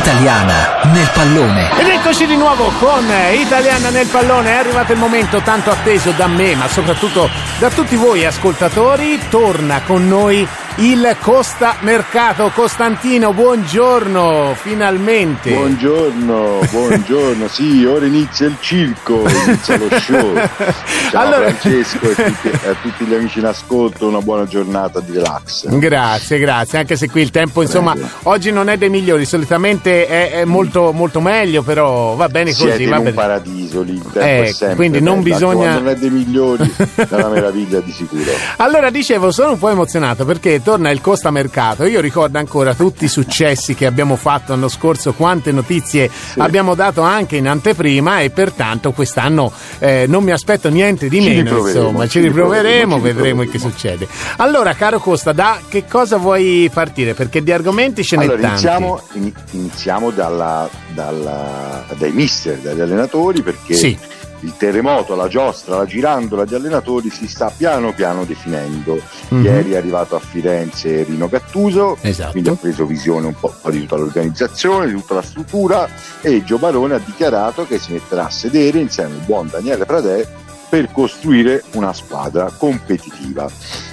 Italiana nel pallone. Ed eccoci di nuovo con Italiana nel pallone. È arrivato il momento tanto atteso da me, ma soprattutto da tutti voi ascoltatori. Torna con noi il Costa Mercato. Costantino, buongiorno, finalmente. Buongiorno, buongiorno. Sì, ora inizia il circo, inizia lo show. Ciao Allora- Francesco e tutti- a tutti gli amici in ascolto, una buona giornata di relax. Grazie, grazie. Anche se qui il tempo, insomma, Prego. oggi non è dei migliori. Solitamente è, è molto, molto meglio, però va bene Siete così. in Va un bene. paradiso il tempo Eh, è sempre quindi non bello. bisogna- Quando non è dei migliori, una meraviglia di sicuro. Allora, dicevo, sono un po' emozionato perché torna il Costa Mercato. Io ricordo ancora tutti i successi che abbiamo fatto l'anno scorso, quante notizie abbiamo dato anche in anteprima e pertanto quest'anno eh, non mi aspetto niente di Ci meno, riproveremo, insomma, ci ci riproveremo, riproveremo, ci vedremo che succede. Allora, caro Costa, da che cosa vuoi partire? Perché di argomenti ce n'è Allora, tanti. iniziamo, in- iniziamo dalla- dalla- dai mister, dagli allenatori, perché Sì. il terremoto, la giostra, la girandola di allenatori si sta piano piano definendo. Mhm. Ieri è arrivato a Firenze Rino Gattuso, Esatto. quindi ha preso visione un po' di tutta l'organizzazione, di tutta la struttura e Gio Barone ha dichiarato che si metterà a sedere insieme al buon Daniele Pradè per costruire una squadra competitiva.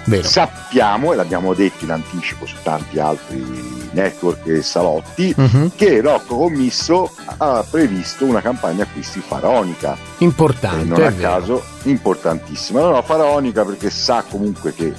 Vero. Sappiamo, e l'abbiamo detto in anticipo su tanti altri network e salotti, Mhm. che Rocco Commisso ha previsto una campagna acquisti faraonica, e Importante. non è a vero. caso importantissima. No, no, faraonica perché sa comunque che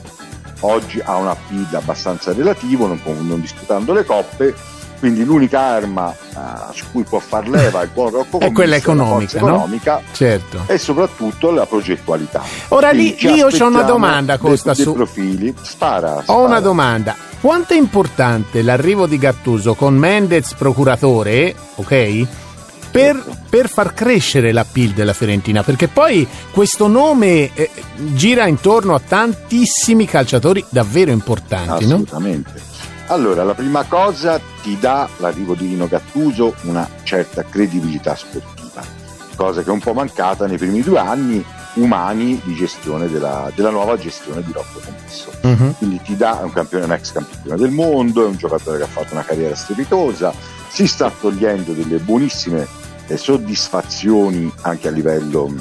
oggi ha un appeal abbastanza relativo, non, non disputando le coppe, quindi l'unica arma eh, su cui può far leva il buon Rocco È quella economica, no? economica Certo. e soprattutto la progettualità. Ora lì io ho una domanda, Costa, su, profili. Spara, Ho spara. una domanda. Quanto è importante l'arrivo di Gattuso con Mendez procuratore, ok? Per, per far crescere l'appeal della Fiorentina, perché poi questo nome eh, gira intorno a tantissimi calciatori davvero importanti, no? Assolutamente. Allora, la prima cosa ti dà l'arrivo di Rino Gattuso una certa credibilità sportiva, cosa che è un po' mancata nei primi due anni umani di gestione della, della nuova gestione di Rocco Commisso. Mhm. Quindi ti dà un campione, un ex campione del mondo, è un giocatore che ha fatto una carriera strepitosa, si sta togliendo delle buonissime eh, soddisfazioni anche a livello,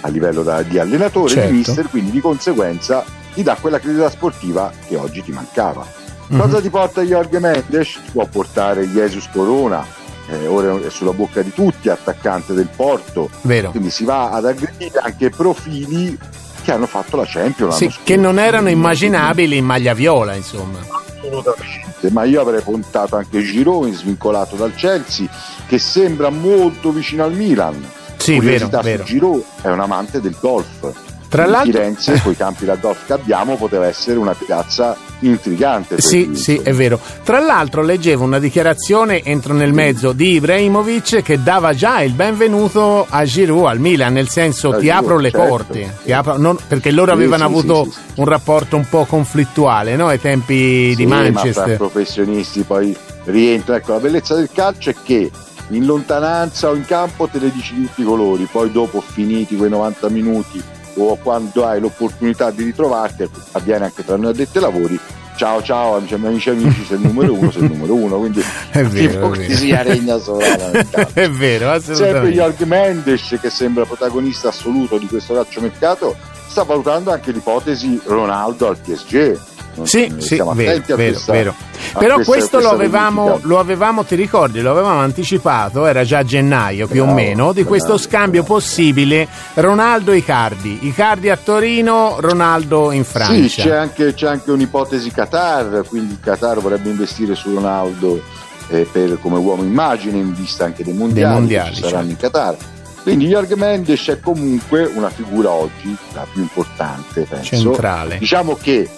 a livello da- di allenatore, Certo. di mister, quindi di conseguenza ti dà quella credibilità sportiva che oggi ti mancava. Mhm. Cosa ti porta Jorge Mendes? Ti può portare Jesus Corona, eh, ora è sulla bocca di tutti, attaccante del Porto, Vero. quindi si va ad aggredire anche profili che hanno fatto la Champions Sì, che non erano immaginabili in maglia viola, insomma. Assolutamente, ma io avrei puntato anche Gironi svincolato dal Chelsea che sembra molto vicino al Milan. Sì, vero, Curiosità su vero. Giroud è un amante del golf. Tra l'altro, Firenze, con i campi da golf che abbiamo, poteva essere una piazza intrigante. Sì, lui, sì, è vero. Tra l'altro leggevo una dichiarazione, entro nel mezzo, di Ibrahimovic che dava già il benvenuto a Giroud, al Milan, nel senso A ti Giroud, apro le certo. porte, apro- non- perché loro Sì, avevano sì, avuto sì, un rapporto un po' conflittuale no? ai tempi di Sì, Ma Manchester. professionisti poi rientra. Ecco, la bellezza del calcio è che in lontananza o in campo te le dici di tutti i colori, poi dopo finiti quei 90 minuti o quando hai l'opportunità di ritrovarti, avviene anche tra noi addetti ai lavori. Ciao ciao amici amici, amici sei il numero uno, sei il numero uno, quindi È vero, l'ipocrisia regna sovrana. È vero, Sempre. Jorg Mendes, che sembra protagonista assoluto di questo calciomercato, sta valutando anche l'ipotesi Ronaldo al PSG. Sì, sì, vero, vero, vero. Però questo lo avevamo, lo avevamo, ti ricordi, lo avevamo anticipato, era già a gennaio più o Bravo, meno, di questo bravo, scambio bravo. possibile Ronaldo-Icardi. Icardi a Torino, Ronaldo in Sì, Francia. c'è anche, c'è anche un'ipotesi Qatar, quindi il Qatar vorrebbe investire su Ronaldo eh, per- come uomo immagine in vista anche dei mondiali, mondiali, che ci saranno certo. in Qatar. Quindi Jorg Mendes è comunque una figura oggi, la più importante, penso. Centrale. Diciamo che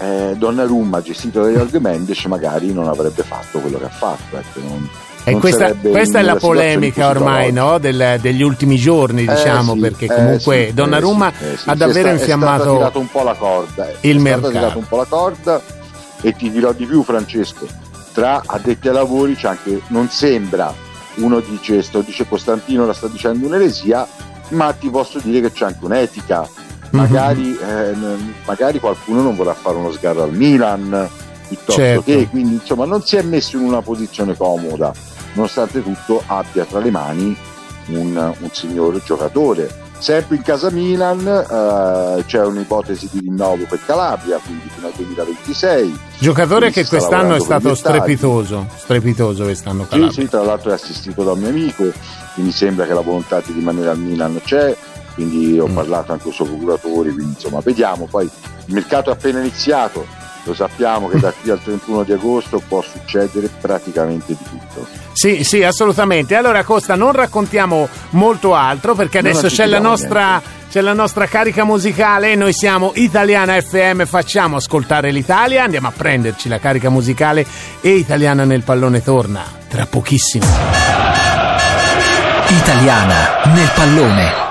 eh, Donnarumma, gestito da Jorg Mendes, magari non avrebbe fatto quello che ha fatto. Ecco, non- E non questa, questa è la polemica ormai no? Del- degli ultimi giorni, Eh, diciamo, sì, perché eh, comunque sì, Donnarumma eh, sì, eh, ha davvero è sta- È infiammato tirata un po' la corda. eh. il è mercato. un po' la corda e ti dirò di più Francesco, tra addetti ai lavori c'è anche, non sembra, uno dice, sto, dice Costantino la sta dicendo un'eresia, ma ti posso dire che c'è anche un'etica. Mhm. Magari, eh, magari qualcuno non vorrà fare uno sgarro al Milan piuttosto Certo. che, quindi insomma non si è messo in una posizione comoda. nonostante tutto abbia tra le mani un, un signor giocatore. Sempre in casa Milan eh, c'è un'ipotesi di rinnovo per Calabria, quindi fino al 2026. Giocatore che quest'anno è stato strepitoso, strepitoso quest'anno Calabria. Sì, sì, tra l'altro è assistito da un mio amico, quindi sembra che la volontà di rimanere al Milan c'è, quindi ho mm. parlato anche con i suoi procuratori, quindi insomma vediamo, poi il mercato è appena iniziato, lo sappiamo che da qui al 31 di agosto può succedere praticamente di tutto. Sì, sì, assolutamente. Allora Costa, non raccontiamo molto altro perché adesso c'è la, nostra, c'è la nostra carica musicale, noi siamo Italiana FM, facciamo ascoltare l'Italia, andiamo a prenderci la carica musicale e Italiana nel pallone torna tra pochissimo. Italiana nel pallone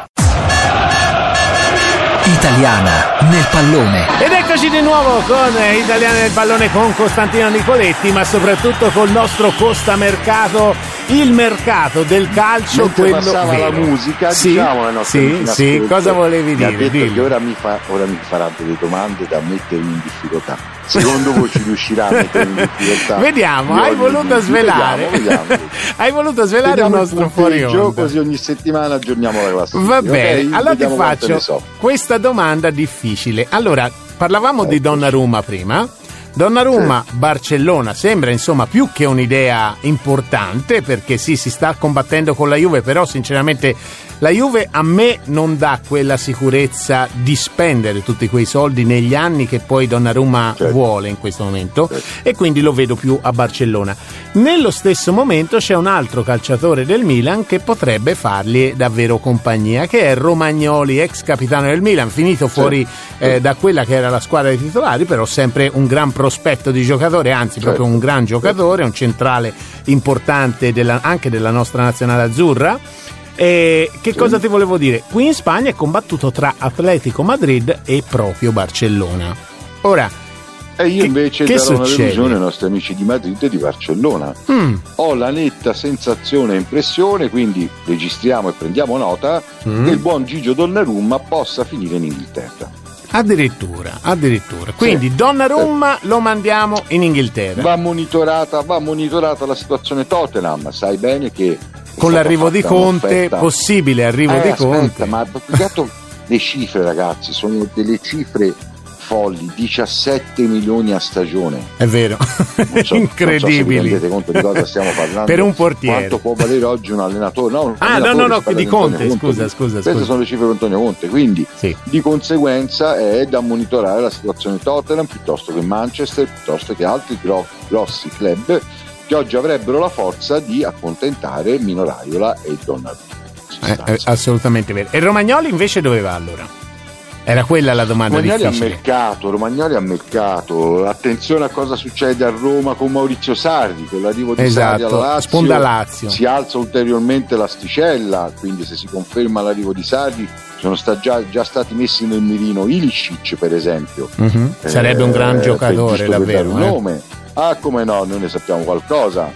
italiana nel pallone. Ed eccoci di nuovo con Italiana nel pallone con Costantino Nicoletti, ma soprattutto col nostro Costa Mercato, il mercato del calcio. Mentre quello passava vero. la musica, sì, diciamo la nostra sì, sì. cosa volevi dire? dire? Che ora mi, fa, ora mi farà delle domande da mettermi in difficoltà. Secondo voi ci riuscirà a mettermi in difficoltà? Vediamo, hai voluto svelare. Vediamo, vediamo. hai voluto svelare vediamo il nostro fuori onda. Così ogni settimana aggiorniamo la classifica. Va bene, okay? allora ti faccio so. questa domanda difficile. Allora, parlavamo ecco. di Donnarumma prima. Donnarumma, sì. Barcellona sembra insomma più che un'idea importante perché sì, si sta combattendo con la Juve, però sinceramente la Juve a me non dà quella sicurezza di spendere tutti quei soldi negli anni che poi Donnarumma certo. vuole in questo momento certo. e quindi lo vedo più a Barcellona. Nello stesso momento c'è un altro calciatore del Milan che potrebbe fargli davvero compagnia, che è Romagnoli, ex capitano del Milan, finito fuori certo. eh, da quella che era la squadra dei titolari, però sempre un gran prospetto di giocatore, anzi proprio un gran giocatore, un centrale importante della, anche della nostra nazionale azzurra eh, che sì. cosa ti volevo dire? Qui in Spagna è combattuto tra Atletico Madrid e proprio Barcellona. Ora, e io invece che, darò succede? una delusione ai nostri amici di Madrid e di Barcellona. Mm. Ho la netta sensazione e impressione, quindi registriamo e prendiamo nota, mm. che il buon Gigio Donnarumma possa finire in Inghilterra. Addirittura, addirittura. Quindi sì. Donnarumma lo mandiamo in Inghilterra. Va monitorata, va monitorata la situazione Tottenham, sai bene che con l'arrivo di Conte, possibile arrivo eh, di aspetta, Conte. Ma peccato le cifre, ragazzi, sono delle cifre folli, 17 milioni a stagione. È vero, so, incredibili. Non so conto di cosa stiamo parlando. per un portiere. Quanto può valere oggi un allenatore? No, un ah, allenatore no, no, no, di Conte, Conte, scusa, scusa. Queste scusa. sono le cifre di Antonio Conte, quindi sì. di conseguenza è da monitorare la situazione Tottenham piuttosto che Manchester, piuttosto che altri gro- grossi club che oggi avrebbero la forza di accontentare Mino Raiola e Donnarumma. Eh, assolutamente vero. E Romagnoli invece dove va allora? Era quella la domanda Romagnoli difficile. a mercato, Romagnoli a mercato. Attenzione a cosa succede a Roma con Maurizio Sarri, con l'arrivo di esatto, Sarri alla Lazio. Sponda Lazio. Si alza ulteriormente l'asticella, quindi se si conferma l'arrivo di Sarri sono sta già, già, stati messi nel mirino Ilicic per esempio. Sarebbe eh, un gran giocatore davvero. Un eh. nome Ah, come no, noi ne sappiamo qualcosa.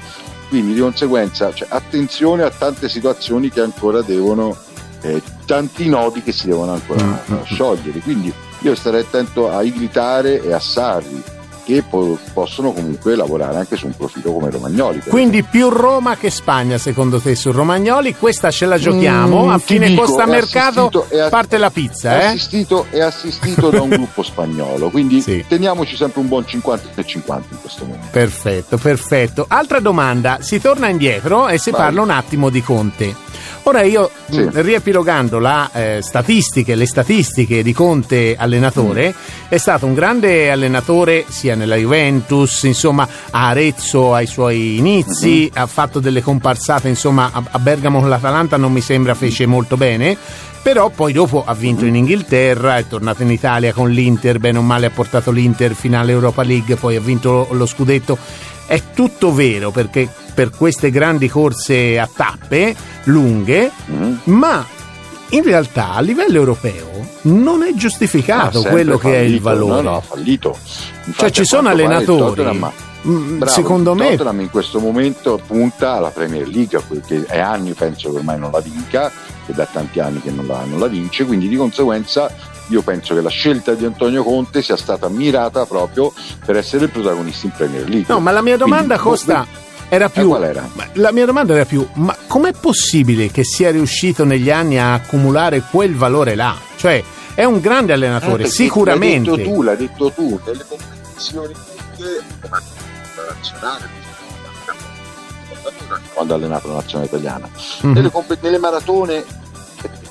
Quindi di conseguenza, cioè, attenzione a tante situazioni che ancora devono, eh, tanti nodi che si devono ancora mm-hmm. sciogliere. Quindi io starei attento a Iglitare e a Sarri che po- possono comunque lavorare anche su un profilo come Romagnoli. Quindi esempio. più Roma che Spagna secondo te su Romagnoli? Questa ce la giochiamo, mm, a fine dico, costa mercato ass- parte la pizza. È, eh? assistito, è assistito da un gruppo spagnolo, quindi sì. teniamoci sempre un buon 50 e 50 in questo momento. Perfetto, perfetto. Altra domanda, si torna indietro e si Vai. parla un attimo di Conte. Ora io, sì. Mm, riepilogando la, eh, statistiche, le statistiche di Conte allenatore, mm. è stato un grande allenatore sia nella Juventus, insomma a Arezzo ai suoi inizi, mm-hmm. ha fatto delle comparsate, insomma a, Bergamo con l'Atalanta non mi sembra fece molto bene, però poi dopo ha vinto in Inghilterra, è tornato in Italia con l'Inter, bene o male ha portato l'Inter finale Europa League, poi ha vinto lo scudetto. È tutto vero perché per queste grandi corse a tappe lunghe, mm. ma in realtà a livello europeo non è giustificato quello fallito, che è il valore. No, no, fallito. Infatti, cioè ci sono allenatori. Tottenham, mm, bravo, secondo me Tottenham in questo momento punta alla Premier League perché è anni penso che ormai non la vinca e da tanti anni che non la, non la vince quindi di conseguenza io penso che la scelta di Antonio Conte sia stata mirata proprio per essere il protagonista in Premier League no ma la mia domanda quindi, costa era più... qual era? ma La mia domanda era più, ma com'è possibile che sia riuscito negli anni a accumulare quel valore là? Cioè, è un grande Eh, allenatore, perché sicuramente. L'hai detto tu, l'hai detto tu, nelle competizioni nazionale, quando ha allenato la nazionale italiana, Mhm. nelle, nelle maratone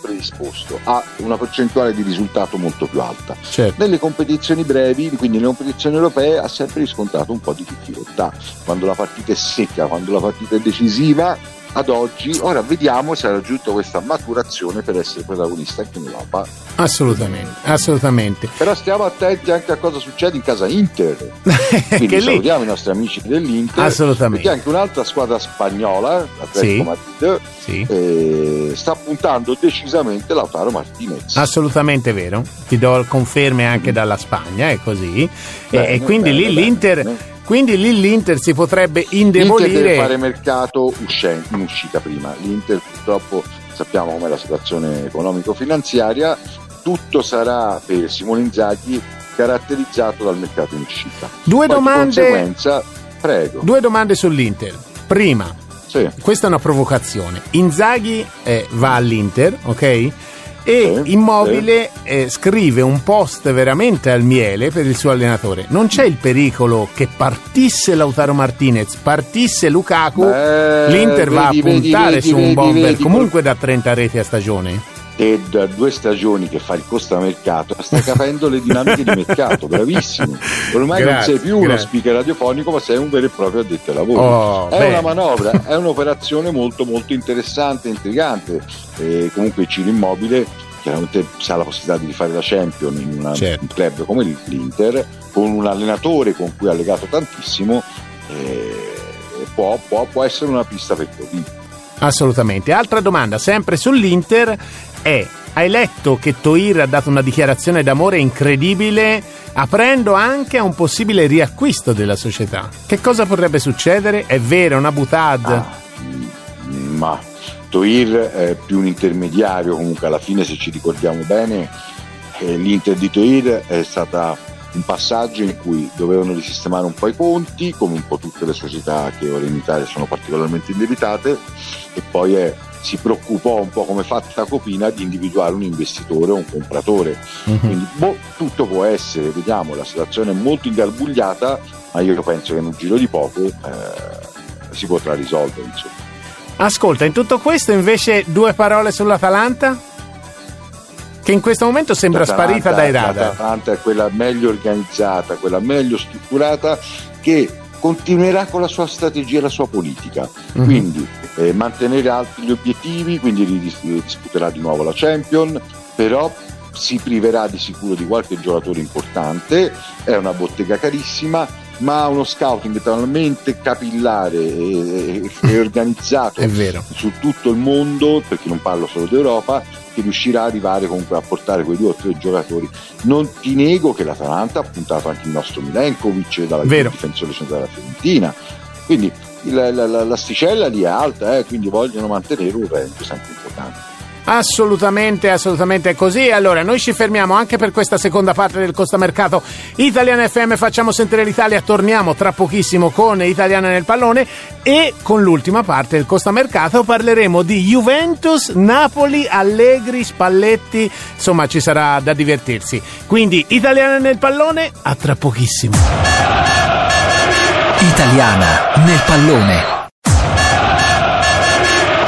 predisposto a una percentuale di risultato molto più alta. Certo. Nelle competizioni brevi, quindi nelle competizioni europee, ha sempre riscontrato un po' di difficoltà. Quando la partita è secca, quando la partita è decisiva, ad oggi, ora vediamo se ha raggiunto questa maturazione per essere protagonista anche in Europa. Assolutamente, assolutamente. Però stiamo attenti anche a cosa succede in casa Inter. Quindi che lì, salutiamo i nostri amici dell'Inter. Assolutamente. Perché anche un'altra squadra spagnola, l'Atletico Sì. Madrid, sì, eh, sta puntando decisamente Lautaro Martinez. assolutamente vero. Ti do conferme anche dalla Spagna, è così. E- Bene, e quindi bene, lì bene, l'Inter. Quindi lì l'Inter si potrebbe L'Inter deve fare indebolire. mercato uscen- in uscita prima. L'Inter purtroppo sappiamo com'è la situazione economico-finanziaria, tutto sarà per Simone Inzaghi caratterizzato dal mercato in uscita. Due Poi, domande, prego. due domande sull'Inter. Prima, Sì. questa è una provocazione. Inzaghi eh, va all'Inter, ok? E Immobile eh, scrive un post veramente al miele per il suo allenatore. Non c'è il pericolo che partisse Lautaro Martinez, partisse Lukaku, Beh, l'Inter va a vedi, vedi, puntare vedi, su un bomber comunque da 30 reti a stagione. E da due stagioni che fa il costa mercato sta capendo le dinamiche di mercato bravissimo ormai non Grazie, sei più uno grazie. speaker radiofonico ma sei un vero e proprio addetto ai lavori Oh, è bene. una manovra è un'operazione molto molto interessante intrigante e comunque Ciro Immobile chiaramente ha la possibilità di rifare la Champion in una- Certo. un club come l'Inter con un allenatore con cui ha legato tantissimo eh, può, può- può essere una pista per Torino Assolutamente. Altra domanda, sempre sull'Inter, è hai letto che Toir ha dato una dichiarazione d'amore incredibile aprendo anche a un possibile riacquisto della società. Che cosa potrebbe succedere? È vero, una butad? Ah, mm, ma Toir è più un intermediario comunque alla fine se ci ricordiamo bene eh, l'Inter di Toir è stata un passaggio in cui dovevano risistemare un po' i conti come un po' tutte le società che ora in Italia sono particolarmente indebitate e poi è- si preoccupò un po' come fatta Copina di individuare un investitore o un compratore Mhm. quindi boh, tutto può essere, vediamo, la situazione è molto ingarbugliata, ma io penso che in un giro di poco eh, si potrà risolvere. Insomma. Ascolta, in tutto questo invece due parole sull'Atalanta? Che in questo momento sembra L'Atalanta- sparita dai radar. L'Atalanta è quella meglio organizzata, quella meglio strutturata che continuerà con la sua strategia e la sua politica. Mhm. Quindi eh, mantenere alti gli obiettivi, quindi disputerà di nuovo la Champion, però si priverà di sicuro di qualche giocatore importante, è una bottega carissima, ma uno scouting talmente capillare e, e- organizzato su tutto il mondo, perché non parlo solo d'Europa, che riuscirà ad arrivare comunque a portare quei due o tre giocatori. Non ti nego che l'Atalanta ha puntato anche il nostro Milenkovic dalla Vero. difensore centrale della Fiorentina. Quindi il- la, la- l'asticella lì è alta, eh, quindi vogliono mantenere un range sempre importante. Assolutamente, assolutamente così. Allora, noi ci fermiamo anche per questa seconda parte del Costa Mercato Italiana FM. Facciamo sentire l'Italia. Torniamo tra pochissimo con Italiana nel pallone. E con l'ultima parte del Costa Mercato parleremo di Juventus, Napoli, Allegri, Spalletti. Insomma, ci sarà da divertirsi. Quindi, Italiana nel pallone, a tra pochissimo. Italiana nel pallone.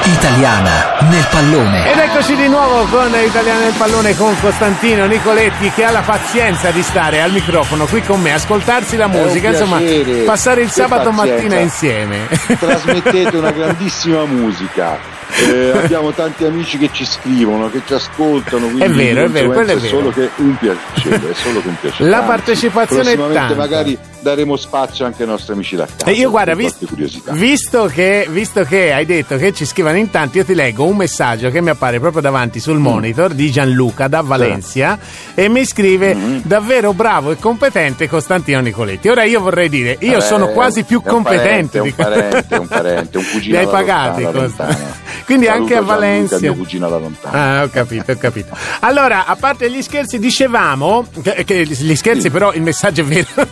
Italiana nel pallone. Ed eccoci di nuovo con Italiana nel pallone con Costantino Nicoletti che ha la pazienza di stare al microfono qui con me, ascoltarsi la musica, insomma, passare il Che sabato pazienza. mattina insieme. Trasmettete una grandissima musica. Eh, abbiamo tanti amici che ci scrivono, che ci ascoltano. È vero, è vero, quello è vero. solo che un piacere, è solo che un piacere. La Anzi, partecipazione è tanta. magari daremo spazio anche ai nostri amici da casa. E io guarda, per vis- qualche curiosità. visto, che, visto che hai detto che ci scrivono in tanti, io ti leggo un messaggio che mi appare proprio davanti Mm. sul monitor di Gianluca da Valencia e mi scrive Mm-hmm. davvero bravo e competente Costantino Nicoletti. Ora io vorrei dire, io Eh, sono quasi più competente parente, di un parente, un parente, un cugino Li hai pagati, lontana. Quindi Saluto anche a Gianluca, Valencia. mio cugino alla lontana. Ah, ho capito, ho capito. Allora, a parte gli scherzi, dicevamo, che, che gli scherzi Sì. però il messaggio è vero,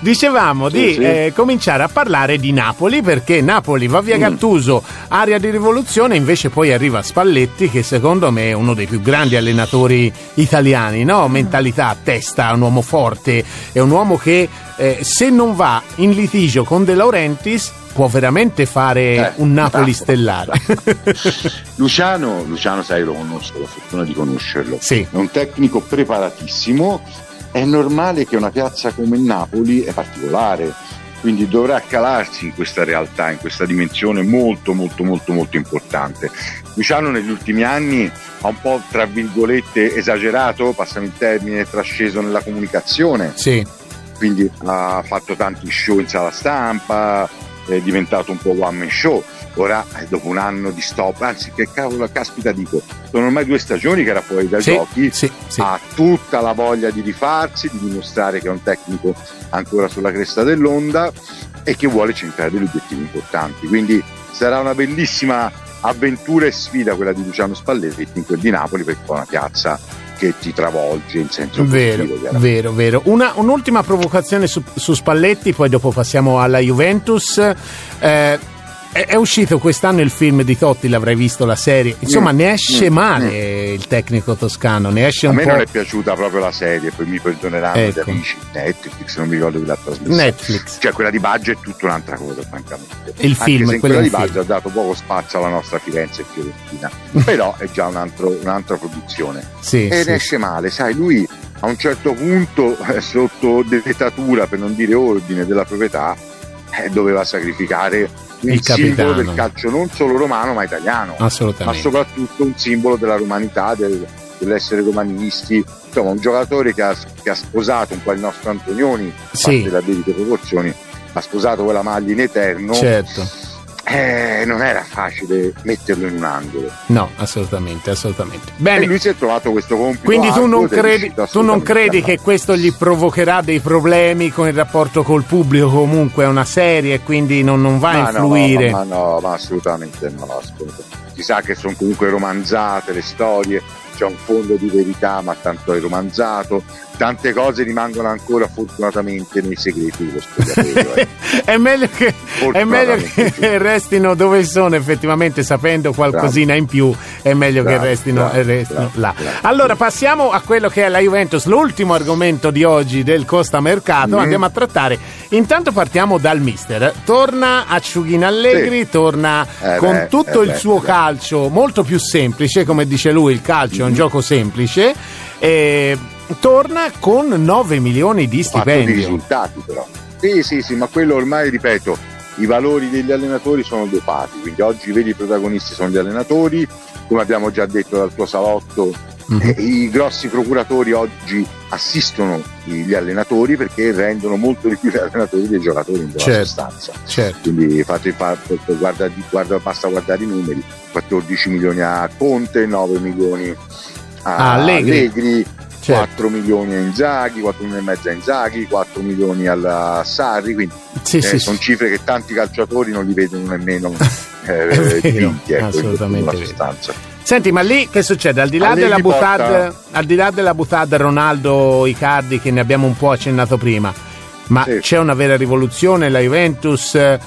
Dicevamo Sì, di sì. eh, cominciare a parlare di Napoli perché Napoli va Mm. via Gattuso, area di rivoluzione, invece poi arriva Spalletti che secondo me è uno dei più grandi allenatori italiani, no? Mentalità, testa, un uomo forte, è un uomo che eh, se non va in litigio con De Laurentiis può veramente fare Eh, un Napoli bravo, stellare. Luciano, Luciano, sai, lo conosco, ho la fortuna di conoscerlo. Sì. È un tecnico preparatissimo. È normale che una piazza come il Napoli è particolare, quindi dovrà calarsi in questa realtà, in questa dimensione molto, molto, molto, molto importante. Luciano negli ultimi anni ha un po', tra virgolette, esagerato, passami il termine, trasceso nella comunicazione sì, quindi ha fatto tanti show in sala stampa, è diventato un po' one man show. Ora, eh, dopo un anno di stop, anzi, che cavolo, caspita, dico, sono ormai due stagioni che era fuori dai sì, giochi. sì, sì. Ha tutta la voglia di rifarsi, di dimostrare che è un tecnico ancora sulla cresta dell'onda e che vuole centrare degli obiettivi importanti. Quindi sarà una bellissima avventura e sfida quella di Luciano Spalletti in quel di Napoli perché è una piazza che ti travolge in senso Vero, vero, vero. Una- un'ultima provocazione su, su Spalletti, poi dopo passiamo alla Juventus. Eh, è, è uscito quest'anno il film di Totti, l'avrai visto la serie. Insomma, Mm, ne esce mm, male il tecnico toscano, ne esce A un me po'. non è piaciuta proprio la serie, poi mi perdoneranno Ecco. gli amici Netflix, non mi ricordo chi l'ha trasmessa. Netflix. Cioè quella di budget è tutta un'altra cosa, francamente. Il Anche film, se quella di film. budget ha dato poco spazio alla nostra Firenze e Fiorentina, però è già un altro- un'altra produzione. Sì, e sì. ne esce male, sai, lui a un certo punto, eh, sotto dettatura, per non dire ordine della proprietà, eh, doveva sacrificare Il simbolo capitano. del calcio non solo romano ma italiano ma soprattutto un simbolo della romanità, del- dell'essere romanisti. Insomma, un giocatore che ha, che ha sposato un po' il nostro Antonioni, Sì. parte le debite proporzioni, ha sposato quella maglia in eterno. Certo. Eh, non era facile metterlo in un angolo. No, assolutamente, assolutamente. E Bene. lui si è trovato questo compito. Quindi tu non, credi, tu non assolutamente credi a che questo gli provocherà dei problemi con il rapporto col pubblico? Comunque è una serie e quindi non, non va a Ma influire. No, ma, ma no, ma assolutamente no. ascolta. Si sa che sono comunque romanzate le storie, c'è un fondo di verità, ma tanto è romanzato. Tante cose rimangono ancora fortunatamente nei segreti dello spogliatoio. eh. è meglio che, è meglio che restino dove sono, effettivamente, sapendo qualcosina in più, è meglio Bravo, che restino, bravo, eh, restino bravo, là. bravo. Allora, passiamo a quello che è la Juventus, l'ultimo argomento di oggi del Costa Mercato. Mhm. Andiamo a trattare. Intanto partiamo dal mister. Torna Acciughina Allegri, Sì. torna Eh con beh, tutto eh il beh, suo calcio molto più semplice, come dice lui, il calcio è un gioco semplice. E torna con 9 milioni di fatto di stipendio. risultati però. Sì, sì, sì, ma quello ormai, ripeto, i valori degli allenatori sono dopati, quindi oggi i veri protagonisti sono gli allenatori, come abbiamo già detto dal tuo salotto, i grossi procuratori oggi assistono gli allenatori perché rendono molto di più gli allenatori dei giocatori in buona Certo. sostanza. Certo. Quindi fate, fa- guarda, guarda- basta guardare i numeri, 14 milioni a Conte, 9 milioni a A Allegri. Allegri, Certo. 4 milioni a Inzaghi, 4 milioni e mezzo a Inzaghi, 4 milioni alla Sarri, quindi Sì, eh, sì, sono sì. cifre che tanti calciatori non li vedono nemmeno eh, dipinti, ecco, in assolutamente vero. sostanza. Senti, ma lì che succede? Al di là della butad, al di là della butad Ronaldo Icardi che ne abbiamo un po' accennato prima. Ma Sì. c'è una vera rivoluzione la Juventus eh,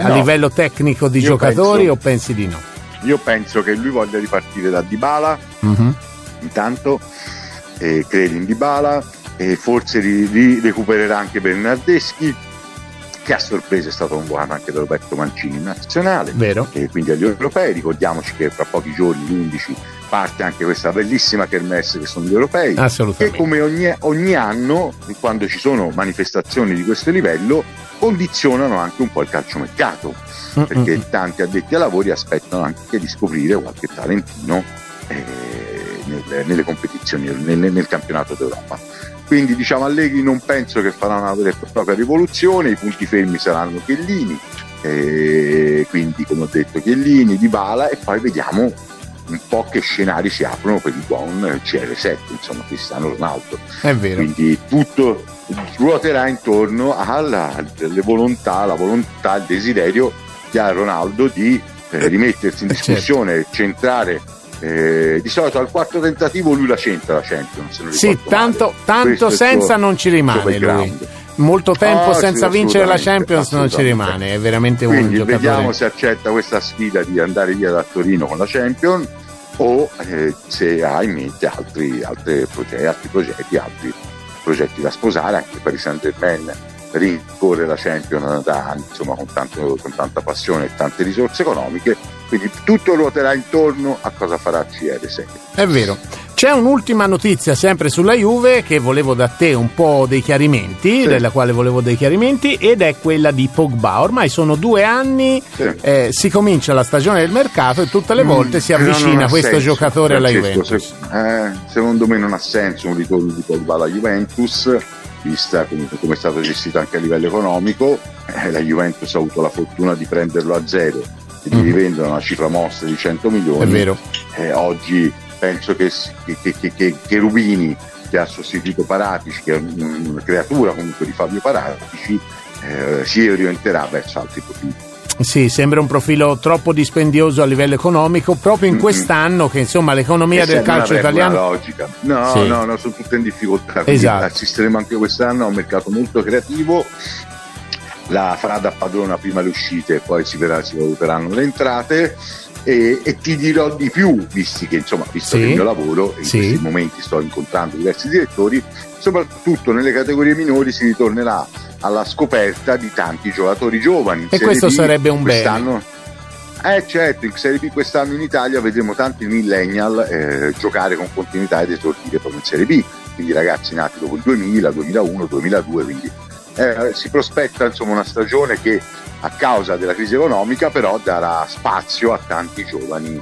a No. livello tecnico di Io giocatori penso- o pensi di no? Io penso che lui voglia ripartire da Dybala, Mhm. intanto eh, crede in Dybala e forse ri- ri- recupererà anche Bernardeschi che a sorpresa è stato convocato anche da Roberto Mancini in nazionale Vero? e quindi agli europei ricordiamoci che fra pochi giorni l'11 parte anche questa bellissima kermesse che sono gli europei Assolutamente. come ogni, ogni anno quando ci sono manifestazioni di questo livello condizionano anche un po' il calciomercato perché Mm-mm. tanti addetti ai lavori aspettano anche di scoprire qualche talentino eh, nelle, nelle competizioni, nel, nel campionato d'Europa. Quindi diciamo Allegri non penso che farà una vera e propria rivoluzione, i punti fermi saranno Chiellini, eh, quindi come ho detto Chiellini, Dybala e poi vediamo un po' che scenari si aprono per il buon CR7, insomma Cristiano Ronaldo. È vero. Quindi tutto ruoterà intorno alla alle volontà, la volontà, il desiderio ha Ronaldo di eh, rimettersi in Eh, certo. discussione, centrare. Eh, di solito al quarto tentativo lui la centra la Champions. Sì, tanto, tanto senza suo- non ci rimane lui. molto tempo sì, senza vincere la Champions non ci rimane, è veramente un Quindi giocatore. vediamo se accetta questa sfida di andare via da Torino con la Champions o eh, se ha in mente altri, altri progetti, altri progetti, altri progetti da sposare, anche per i Saint Germain rincorre la Champions da insomma, con, tanto- con tanta passione e tante risorse economiche, quindi tutto ruoterà intorno a cosa farà CR6. È vero. C'è un'ultima notizia sempre sulla Juve che volevo da te un po' dei chiarimenti, Sì. della quale volevo dei chiarimenti, ed è quella di Pogba. Ormai sono due anni, Sì. eh, si comincia la stagione del mercato e tutte le volte si Mm, non avvicina ha questo senso, giocatore alla Juventus. se- eh, secondo me non ha senso un ritorno di Pogba alla Juventus, vista comunque come è stato gestito anche a livello economico. Eh, la Juventus ha avuto la fortuna di prenderlo a zero e di Mhm. rivendere una cifra mostra di 100 milioni. Eh, oggi penso che, che, che- che- che Rubini, che ha sostituito Paratici, che è un- una creatura comunque di Fabio Paratici, eh, si orienterà verso altri profili. Sì, sembra un profilo troppo dispendioso a livello economico, proprio in quest'anno che insomma l'economia E del calcio italiano... logica. No, Sì. no, no, sono tutte in difficoltà. Esatto. Assisteremo anche quest'anno a un mercato molto creativo. La farà da padrona prima le uscite e poi si, verrà- si valuteranno le entrate. E, e ti dirò di più, visti che insomma, visto Sì. che il mio lavoro, in Sì. questi momenti sto incontrando diversi direttori, soprattutto nelle categorie minori si ritornerà alla scoperta di tanti giocatori giovani. E questo B sarebbe un bene. eh certo, in Serie B quest'anno in Italia vedremo tanti millennial eh, giocare con continuità ed esordire proprio in Serie B, quindi ragazzi nati dopo il 2000, 2001, 2002, quindi eh, si prospetta insomma una stagione che a causa della crisi economica però darà spazio a tanti giovani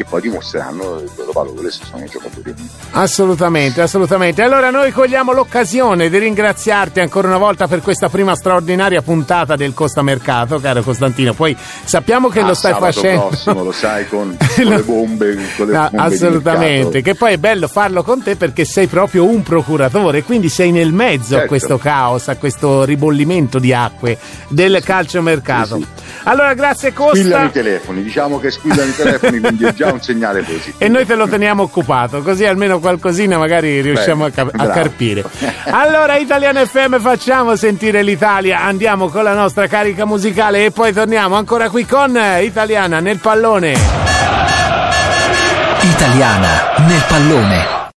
che poi dimostreranno il loro valore se sono giocatori Assolutamente, assolutamente. Allora noi cogliamo l'occasione di ringraziarti ancora una volta per questa prima straordinaria puntata del Costa Mercato, caro Costantino. Poi sappiamo che Ah, lo stai facendo. prossimo, lo sai, con, con No. le bombe, con le No, bombe assolutamente, che poi è bello farlo con te perché sei proprio un procuratore, quindi sei nel mezzo a Certo. questo caos, a questo ribollimento di acque del calciomercato. Sì, Allora, grazie Squillano Costa. i telefoni, diciamo che squillano i telefoni, quindi è un segnale positivo. E noi te lo teniamo occupato, così almeno qualcosina magari riusciamo a, cap- a carpire. Allora, Italiano FM, facciamo sentire l'Italia, andiamo con la nostra carica musicale e poi torniamo ancora qui con Italiana nel pallone. Italiana nel pallone.